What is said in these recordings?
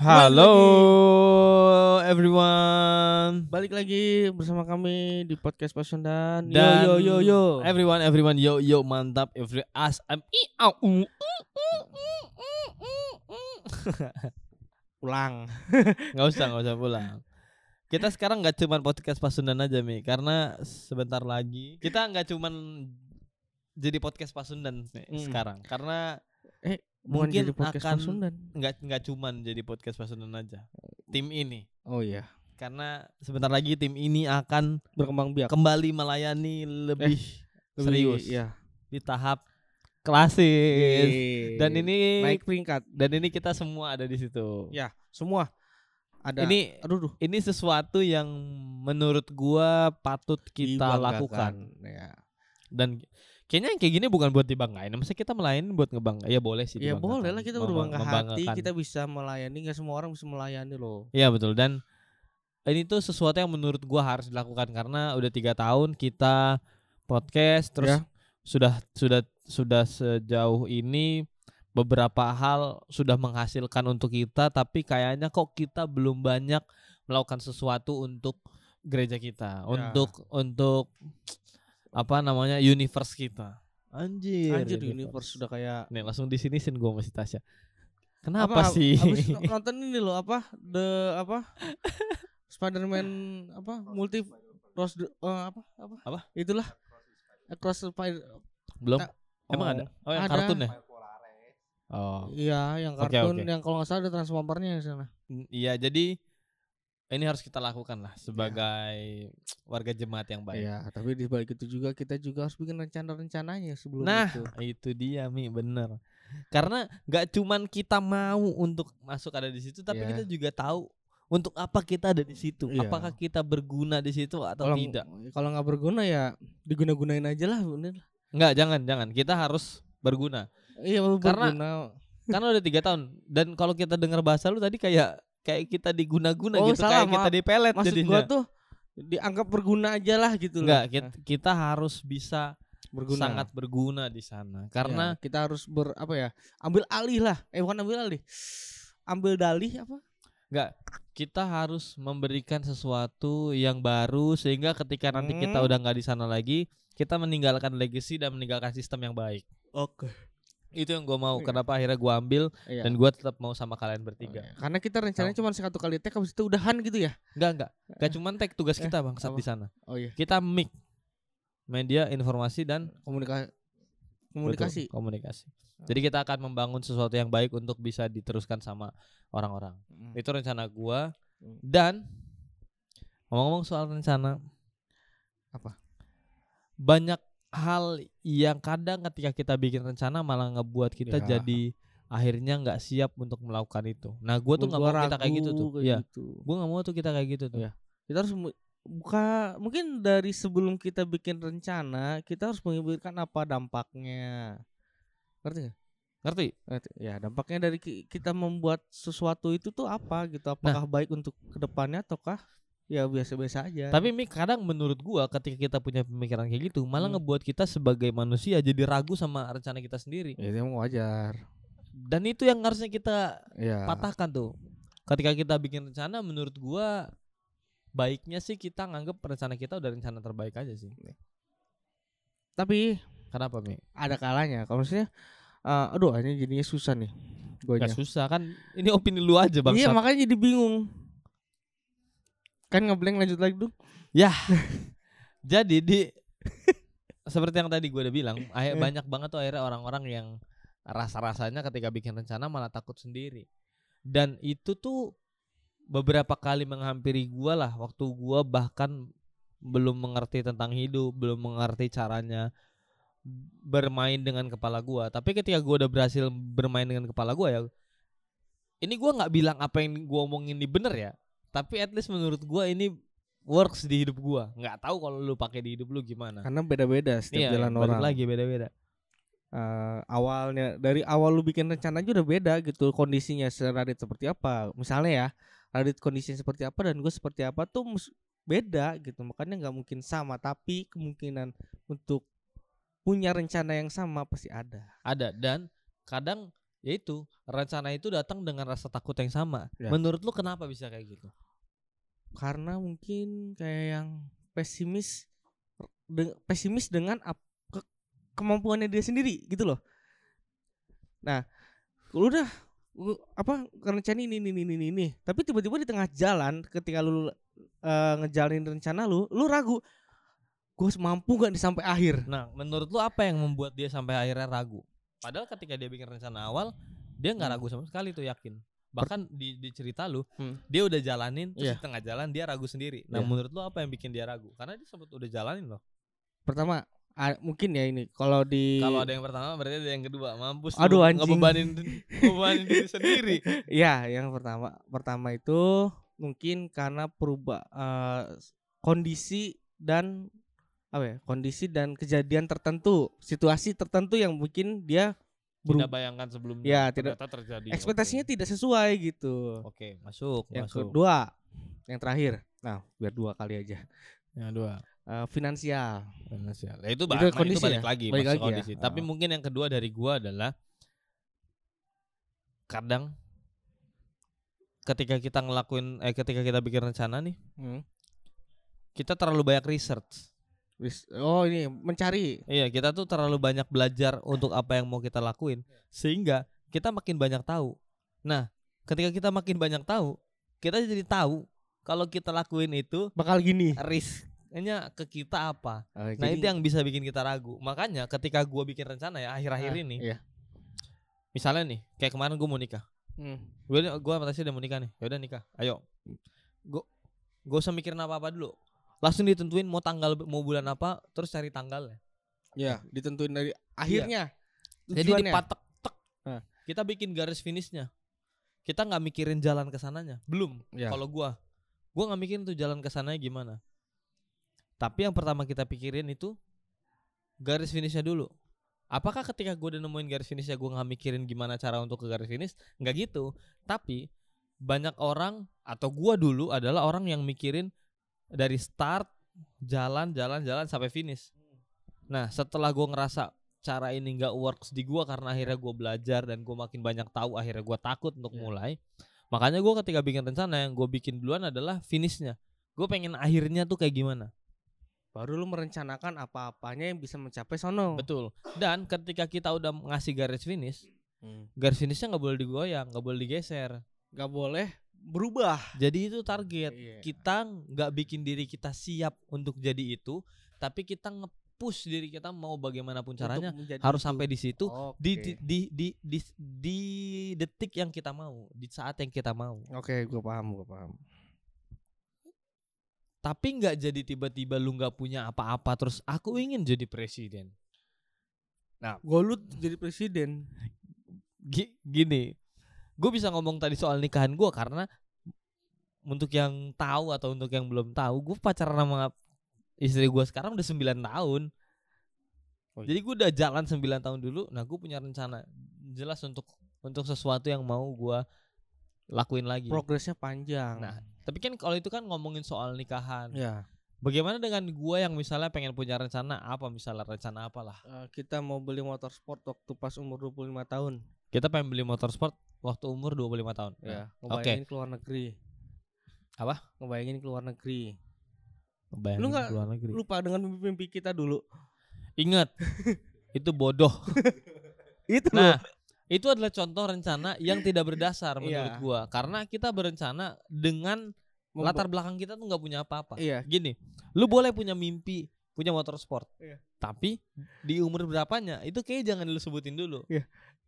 Halo everyone. Balik lagi bersama kami di podcast Pasundan. Dan yo yo yo yo. Everyone everyone yo yo mantap every as am i au u. Pulang. Nggak usah nggak usah pulang. Kita sekarang nggak cuman podcast Pasundan aja Mi karena sebentar lagi kita nggak cuman jadi podcast Pasundan Mi, Hmm. sekarang karena Bukan Mungkin jadi podcast akan- Pasundan. nggak nggak cuman jadi podcast Pasundan aja tim ini Oh iya. karena sebentar lagi tim ini akan Berkembang biak. kembali melayani lebih Lebih- serius Iya. di tahap klasis Yeay. dan ini naik peringkat. dan ini kita semua ada di situ. Ya, semua ada Ini aduh duh, ini sesuatu yang menurut gua patut kita dibanggakan. lakukan Ya. dan kayaknya yang kayak gini bukan buat dibanggain. Maksudnya kita melayani buat ngebangga. Ya boleh sih. Ya boleh lah kita berbangga hati, kita bisa melayani nggak semua orang bisa melayani loh. Iya betul dan ini tuh sesuatu yang menurut gua harus dilakukan karena udah tiga tahun kita podcast terus Ya. sudah sudah sudah sejauh ini beberapa hal sudah menghasilkan untuk kita tapi kayaknya kok kita belum banyak melakukan sesuatu untuk gereja kita Ya. untuk untuk apa namanya universe kita. Anjir Anjir universe sudah kayak nih langsung di sini sin gue masih Tasya. Kenapa Apa, sih? Abis nonton ini loh apa? The apa? Spider-Man apa? Multi cross the, eh, apa apa? Apa? itulah. Cross spider belum? Ta- emang oh, ada? Oh yang ada. kartun ya? Oh. Iya yang kartun oke. yang kalau nggak salah ada transformernya di sana. Iya, jadi ini harus kita lakukan lah sebagai warga jemaat yang baik. iya tapi di balik itu juga kita juga harus bikin rencana-rencananya sebelum Nah, itu itu dia Mi, bener. Karena nggak cuman kita mau untuk masuk ada di situ, tapi Iya. kita juga tahu untuk apa kita ada di situ. Iya. Apakah kita berguna di situ atau kalau tidak? kalau nggak berguna ya diguna-gunain aja lah bener Nggak, jangan, jangan. Kita harus berguna. iya Karena- berguna Karena udah tiga tahun. Dan kalau kita dengar bahasa lu tadi kayak kayak kita diguna-guna Oh, gitu, salah, kayak kita maaf. dipelet maksud jadinya. gua tuh dianggap berguna aja lah gitu Enggak, kita, kita harus bisa berguna sangat berguna di sana. Karena Ya, kita harus ber apa ya ambil alih lah eh bukan ambil alih ambil dalih apa Enggak, kita harus memberikan sesuatu yang baru sehingga ketika nanti kita Hmm. udah nggak di sana lagi, kita meninggalkan legacy dan meninggalkan sistem yang baik. oke Itu yang gue mau. Iya. Kenapa akhirnya gue ambil iya. dan gue tetap mau sama kalian bertiga. Oh, iya. karena kita rencananya cuma satu kali tag habis itu udahan gitu ya Enggak, enggak. Enggak cuman tag tugas Eh, kita bang saat di sana. oh iya Kita mix media, informasi dan komunikasi komunikasi Betul, komunikasi. Jadi kita akan membangun sesuatu yang baik untuk bisa diteruskan sama orang-orang. Hmm. Itu rencana gua Hmm. dan ngomong-ngomong soal rencana Apa? Banyak hal yang kadang ketika kita bikin rencana malah ngebuat kita Ya. jadi akhirnya nggak siap untuk melakukan itu. Nah, gua tuh nggak mau kita kayak gitu tuh. kayak Iya, gitu. gua nggak mau tuh kita kayak gitu tuh. Iya. kita harus buka mungkin dari sebelum kita bikin rencana kita harus memikirkan apa dampaknya ngerti nggak? Ngerti? Ngerti? ya dampaknya dari ki- kita membuat sesuatu itu tuh apa gitu apakah baik untuk ke depannya ataukah ya biasa-biasa aja Tapi Mi kadang menurut gua ketika kita punya pemikiran kayak gitu malah Hmm. ngebuat kita sebagai manusia jadi ragu sama rencana kita sendiri. ya itu emang wajar Dan itu yang harusnya kita ya patahkan tuh. Ketika kita bikin rencana menurut gua baiknya sih kita nganggep rencana kita udah rencana terbaik aja sih. tapi Kenapa Mi? ada kalanya kalau misalnya eh, aduh ini jadinya susah nih Gak gue susah kan ini opini lu aja bang. iya makanya jadi bingung kan ngeblank lanjut lagi dong Jadi di seperti yang tadi gue udah bilang, akhir Eh. banyak banget tuh akhirnya orang-orang yang rasa-rasanya ketika bikin rencana malah takut sendiri. Dan itu tuh beberapa kali menghampiri gua lah waktu gua bahkan belum mengerti tentang hidup, belum mengerti caranya bermain dengan kepala gua. Tapi ketika gua udah berhasil bermain dengan kepala gua ya ini gua nggak bilang apa yang gua omongin ini bener ya, tapi at least menurut gua ini works di hidup gua. Nggak tahu kalau lu pakai di hidup lu gimana. karena beda-beda setiap Iya, jalan orang lagi beda-beda. eh, awalnya dari awal lu bikin rencana aja udah beda gitu kondisinya Radit seperti apa misalnya ya Radit kondisinya seperti apa dan gue seperti apa tuh beda gitu makanya nggak mungkin sama tapi kemungkinan untuk punya rencana yang sama pasti ada Ada dan kadang yaitu rencana itu datang dengan rasa takut yang sama. Ya. Menurut lu kenapa bisa kayak gitu? karena mungkin kayak yang pesimis de- pesimis dengan ap- ke- kemampuannya dia sendiri gitu loh. Nah, lu udah lu apa rencana ini ini ini ini, ini. tapi tiba-tiba di tengah jalan ketika lu eh, ngejalanin rencana lu, lu ragu. Gue mampu gak nih sampai akhir? Nah, menurut lu apa yang membuat dia sampai akhirnya ragu? Padahal ketika dia bikin rencana awal, dia nggak Hmm. ragu sama sekali tuh yakin. Bahkan di, di cerita lu, Hmm. dia udah jalanin, terus Iya. di tengah jalan dia ragu sendiri. Nah, Iya. menurut lu apa yang bikin dia ragu? Karena dia sempat udah jalanin loh. Pertama, ah, mungkin ya ini kalau di Kalau ada yang pertama, berarti ada yang kedua. Mampus. Aduh, anjing. Ngebebanin, ngebebanin diri sendiri. Ya, yang pertama, pertama itu mungkin karena perubah eh, kondisi dan apa ya? Kondisi dan kejadian tertentu, situasi tertentu yang mungkin dia Tidak bayangkan sebelumnya. Ya, tidak- ternyata terjadi. Ekspektasinya tidak sesuai gitu. Oke, masuk, Yang masuk. kedua, yang terakhir. Nah, biar dua kali aja. Yang kedua. Eh, finansial. Finansial. Ya, itu, Itu ba- itu, kondisi balik ya? lagi, Balik masuk lagi ya? kondisi. Tapi Oh. mungkin yang kedua dari gua adalah kadang ketika kita ngelakuin eh ketika kita bikin rencana nih, Hmm. kita terlalu banyak research. Wis- Oh, ini mencari. Iya, kita tuh terlalu banyak belajar untuk apa yang mau kita lakuin sehingga kita makin banyak tahu. Nah, ketika kita makin banyak tahu, kita jadi tahu kalau kita lakuin itu Bakal gini. risknya ke kita apa. Oh, Nah, itu yang bisa bikin kita ragu. Makanya ketika gua bikin rencana ya akhir-akhir Ah, ini, Iya. misalnya nih, kayak kemarin gua mau nikah. Hmm. Gue gua udah mau nikah nih. Ya udah nikah. Ayo. Gua gak usah mikirin apa-apa dulu. Langsung ditentuin mau tanggal mau bulan apa, terus cari tanggalnya. Ya, ditentuin dari akhirnya. Jadi Tujuannya. dipatek tek. Hah. Kita bikin garis finishnya. Kita nggak mikirin jalan ke sananya. Belum. Ya. Kalau gua, gua nggak mikirin tuh jalan ke sananya gimana. Tapi yang pertama kita pikirin itu garis finishnya dulu. Apakah ketika gue udah nemuin garis finishnya gue nggak mikirin gimana cara untuk ke garis finish? Nggak gitu. Tapi banyak orang atau gua dulu adalah orang yang mikirin dari start jalan jalan jalan sampai finish. Nah setelah gua ngerasa cara ini nggak works di gua karena akhirnya gua belajar dan gua makin banyak tahu akhirnya gua takut untuk Iya. mulai. Makanya gua ketika bikin rencana yang gue bikin duluan adalah finishnya. Gue pengen akhirnya tuh kayak gimana. Baru lu merencanakan apa-apanya yang bisa mencapai sono. Betul. Dan ketika kita udah ngasih garis finish, Hmm. garis finishnya nggak boleh digoyang, nggak boleh digeser. Gak boleh berubah. Jadi itu target. Iya. Kita nggak bikin diri kita siap untuk jadi itu, tapi kita nge-push diri kita mau bagaimanapun caranya harus itu. sampai di situ Oke. di, di, di di di di detik yang kita mau, di saat yang kita mau. Oke, gue paham, gue paham. Tapi nggak jadi tiba-tiba lu nggak punya apa-apa terus aku ingin jadi presiden. Gue lu jadi presiden. Gi- gini, gue bisa ngomong tadi soal nikahan gue karena untuk yang tahu atau untuk yang belum tahu, gue pacaran sama istri gue sekarang udah 9 tahun. Oh, iya. Jadi gue udah jalan 9 tahun dulu. Nah, gue punya rencana jelas untuk untuk sesuatu yang mau gue lakuin lagi. Progresnya panjang. Nah, tapi kan kalau itu kan ngomongin soal nikahan. ya. Bagaimana dengan gue yang misalnya pengen punya rencana apa misalnya rencana apalah. eh, kita mau beli motor sport waktu pas umur 25 tahun. Kita pengen beli motor sport waktu umur 25 tahun. Ya, Nah, ngebayangin keluar negeri. Apa? Ngebayangin keluar negeri. Ngebayangin Lu nggak keluar negeri. Lupa dengan mimpi-mimpi kita dulu. Ingat, itu bodoh. Itu Nah, itu adalah contoh rencana yang tidak berdasar menurut Iya. gua. Karena kita berencana dengan Membo- latar belakang kita tuh nggak punya apa-apa. Iya. Gini, lu boleh punya mimpi punya motor sport, Iya. tapi di umur berapanya itu kayak jangan lu sebutin dulu.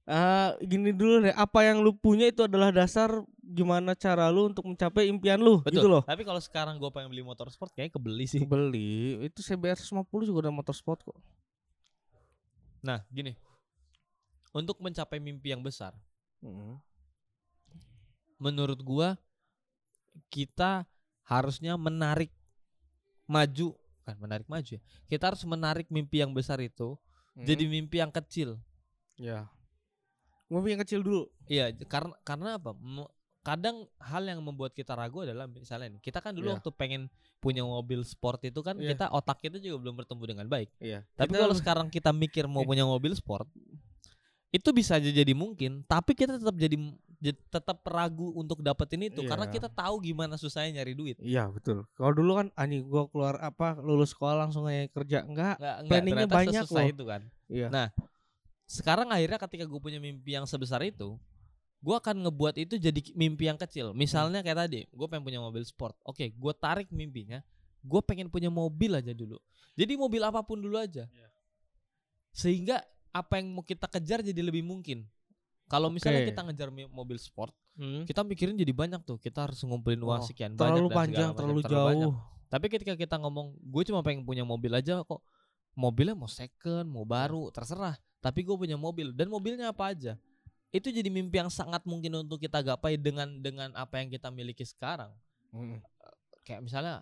Eh, gini dulu deh, apa yang lu punya itu adalah dasar gimana cara lu untuk mencapai impian lu, Betul. gitu loh. Tapi kalau sekarang gua pengen beli motor sport, kayak kebeli sih. Beli, itu CBR 150 juga ada motor sport kok. Nah, gini, untuk mencapai mimpi yang besar, menurut gua kita harusnya menarik maju kan menarik maju ya. Kita harus menarik mimpi yang besar itu jadi mimpi yang kecil. ya. Mimpi yang kecil dulu. Iya, karena karena apa? Kadang hal yang membuat kita ragu adalah misalnya nih, kita kan dulu Iya. waktu pengen punya mobil sport itu kan Iya. kita otak kita juga belum bertumbuh dengan baik. Iya. Tapi Kita- kalau sekarang kita mikir mau Iya. punya mobil sport, itu bisa aja jadi mungkin tapi kita tetap jadi tetap ragu untuk dapetin itu karena Iya. kita tahu gimana susahnya nyari duit Iya betul. Kalau dulu kan ani gua keluar apa lulus sekolah langsung aja kerja enggak. nggak nggak Planningnya banyak loh. itu kan Iya. Nah, sekarang akhirnya ketika gue punya mimpi yang sebesar itu gue akan ngebuat itu jadi mimpi yang kecil misalnya kayak tadi gue pengen punya mobil sport oke gue tarik mimpinya gue pengen punya mobil aja dulu jadi mobil apa pun dulu aja Iya. sehingga apa yang mau kita kejar jadi lebih mungkin kalau misalnya Oke. kita ngejar mobil sport Hmm. kita mikirin jadi banyak tuh kita harus ngumpulin uang Oh, sekian terlalu banyak segala panjang, terlalu banyak. jauh. Tapi ketika kita ngomong gue cuma pengen punya mobil aja kok mobilnya mau second, mau Iya. baru, terserah. Tapi gue punya mobil dan mobilnya apa aja. Itu jadi mimpi yang sangat mungkin untuk kita gapai dengan dengan apa yang kita miliki sekarang. Hmm. Kayak misalnya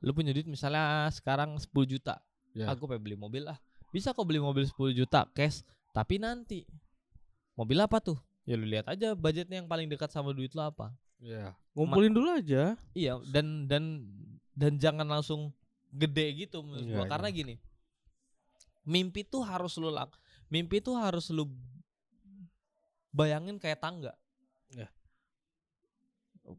lu punya duit misalnya sekarang 10 juta. Ya. Aku pengen beli mobil lah. Bisa kok beli mobil 10 juta cash, tapi nanti mobil apa tuh? Ya lu lihat aja budgetnya yang paling dekat sama duit lu apa. Iya. Ngumpulin dulu aja. Iya dan dan dan jangan langsung gede gitu menurut Iya, gua karena gini. Mimpi tuh harus lu lak mimpi tuh harus lu bayangin kayak tangga.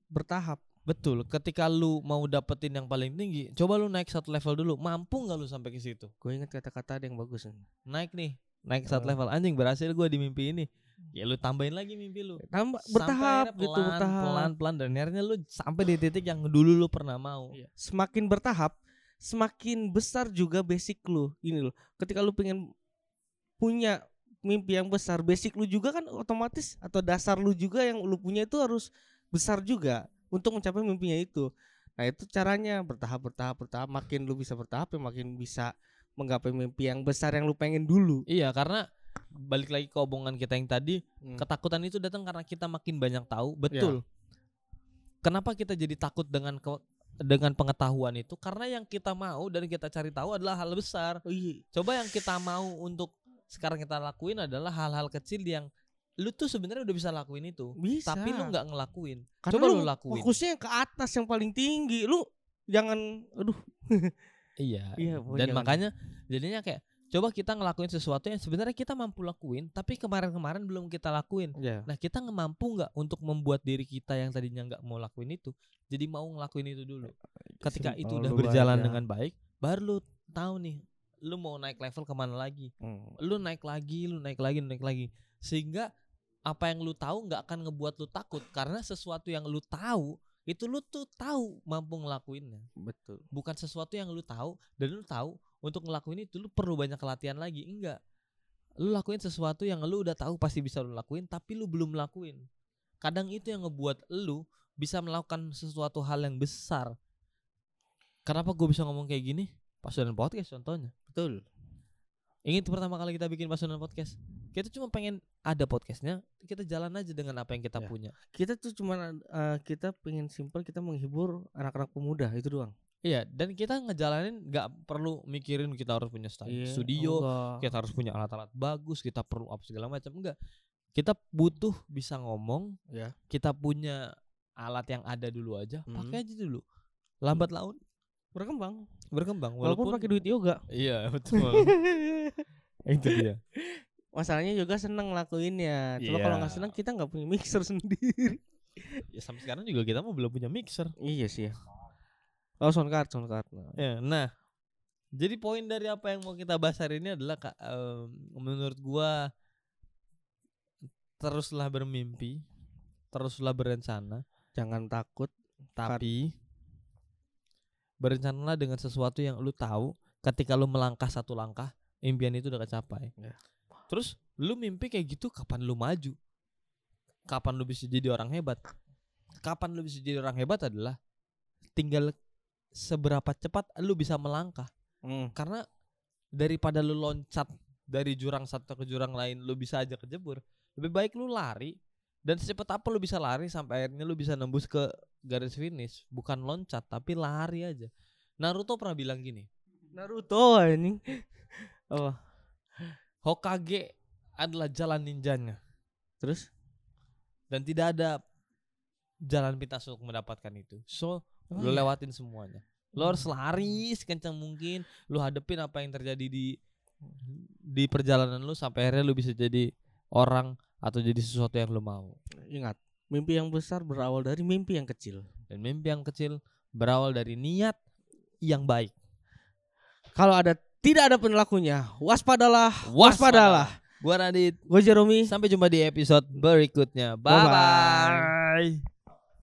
Bertahap. Betul, ketika lu mau dapetin yang paling tinggi, coba lu naik satu level dulu. Mampu nggak lu sampai ke situ? Gue ingat kata-kata ada yang bagus nih. Naik nih, naik satu level. Anjing berhasil gua di mimpi ini. Ya lu tambahin lagi mimpi lu. Tambah Sampai bertahap akhirnya gitu, pelan, bertahap. Pelan pelan dan akhirnya lu sampai di titik yang dulu lu pernah mau. Iya. Semakin bertahap, semakin besar juga basic lu. Ini loh, ketika lu pengen punya mimpi yang besar, basic lu juga kan otomatis atau dasar lu juga yang lu punya itu harus besar juga untuk mencapai mimpinya itu. Nah, itu caranya bertahap bertahap bertahap, makin lu bisa bertahap ya makin bisa menggapai mimpi yang besar yang lu pengen dulu. Iya, karena balik lagi ke omongan kita yang tadi, Hmm. ketakutan itu datang karena kita makin banyak tahu. Betul. Kenapa kita jadi takut dengan ke- dengan pengetahuan itu? Karena yang kita mau dan kita cari tahu adalah hal besar. Oh iya. Coba yang kita mau untuk sekarang kita lakuin adalah hal-hal kecil yang lu tuh sebenarnya udah bisa lakuin itu, Bisa. tapi lu nggak ngelakuin. Karena Coba lu lakuin. Fokusnya yang ke atas yang paling tinggi. Lu jangan aduh. Iya. Iya, Dan jangan. makanya jadinya kayak coba kita ngelakuin sesuatu yang sebenarnya kita mampu lakuin, tapi kemarin-kemarin belum kita lakuin. Ya. Nah kita mampu nggak untuk membuat diri kita yang tadinya nggak mau lakuin itu, jadi mau ngelakuin itu dulu. Ketika Simpel itu udah berjalan aja. dengan baik, baru lu tahu nih, lu mau naik level ke mana lagi. Hmm. Lu naik lagi, lu naik lagi, lu naik lagi, sehingga apa yang lu tahu nggak akan ngebuat lu takut karena sesuatu yang lu tahu itu lu tuh tahu mampu ngelakuinnya Betul. bukan sesuatu yang lu tahu dan lu tahu untuk ngelakuin itu lu perlu banyak latihan lagi. Enggak. Lu lakuin sesuatu yang lu udah tahu pasti bisa lu lakuin tapi lu belum lakuin. Kadang itu yang ngebuat lu bisa melakukan sesuatu hal yang besar. Kenapa gue bisa ngomong kayak gini? Pasudan podcast contohnya. Betul. Ingat pertama kali kita bikin pasudan podcast? Kita cuma pengen ada podcastnya kita jalan aja dengan apa yang kita Ya. punya. Kita tuh cuman eh, kita pengen simpel kita menghibur anak-anak pemuda itu doang. Iya dan kita ngejalanin nggak perlu mikirin kita harus punya Iya, studio enggak. kita harus punya alat-alat bagus, kita perlu apa segala macam. Enggak. Kita butuh bisa ngomong, Ya. kita punya alat yang ada dulu aja, Hmm. pakai aja dulu. Lambat laun berkembang. berkembang Walaupun, pakai duit yoga. Iya, betul. Itu dia. Masalahnya yoga seneng lakuinnya. Cuma kalau nggak seneng kita nggak punya mixer sendiri. Ya, sampai sekarang juga kita mau belum punya mixer. iya sih ya. Oh soundcard, soundcard. Nah, Ya, nah, jadi poin dari apa yang mau kita bahas hari ini adalah Kak, em, menurut gua teruslah bermimpi, teruslah berencana, Jangan takut. tapi berencanalah dengan sesuatu yang lu tahu ketika lu melangkah satu langkah impian itu udah kecapai Ya. terus lu mimpi kayak gitu kapan lu maju kapan lu bisa jadi orang hebat kapan lu bisa jadi orang hebat adalah tinggal seberapa cepat lu bisa melangkah. Hmm. karena daripada lu loncat dari jurang satu ke jurang lain lu bisa aja kejebur lebih baik lu lari. Dan secepat apa lu bisa lari sampai akhirnya lu bisa nembus ke garis finish. Bukan loncat tapi lari aja. Naruto pernah bilang gini. Naruto ini. Oh, Hokage adalah jalan ninjanya. Terus? dan tidak ada jalan pintas untuk mendapatkan itu so Oh, lu iya. lewatin semuanya lu harus lari sekencang mungkin lu hadepin apa yang terjadi di di perjalanan lu sampai akhirnya lu bisa jadi orang atau jadi sesuatu yang lu mau. Ingat, mimpi yang besar berawal dari mimpi yang kecil. Dan mimpi yang kecil berawal dari niat yang baik. Kalau ada tidak ada penelakunya, waspadalah, waspadalah. Gua Radit. Gue Jeromi. Sampai jumpa di episode berikutnya. Bye Bye-bye. bye.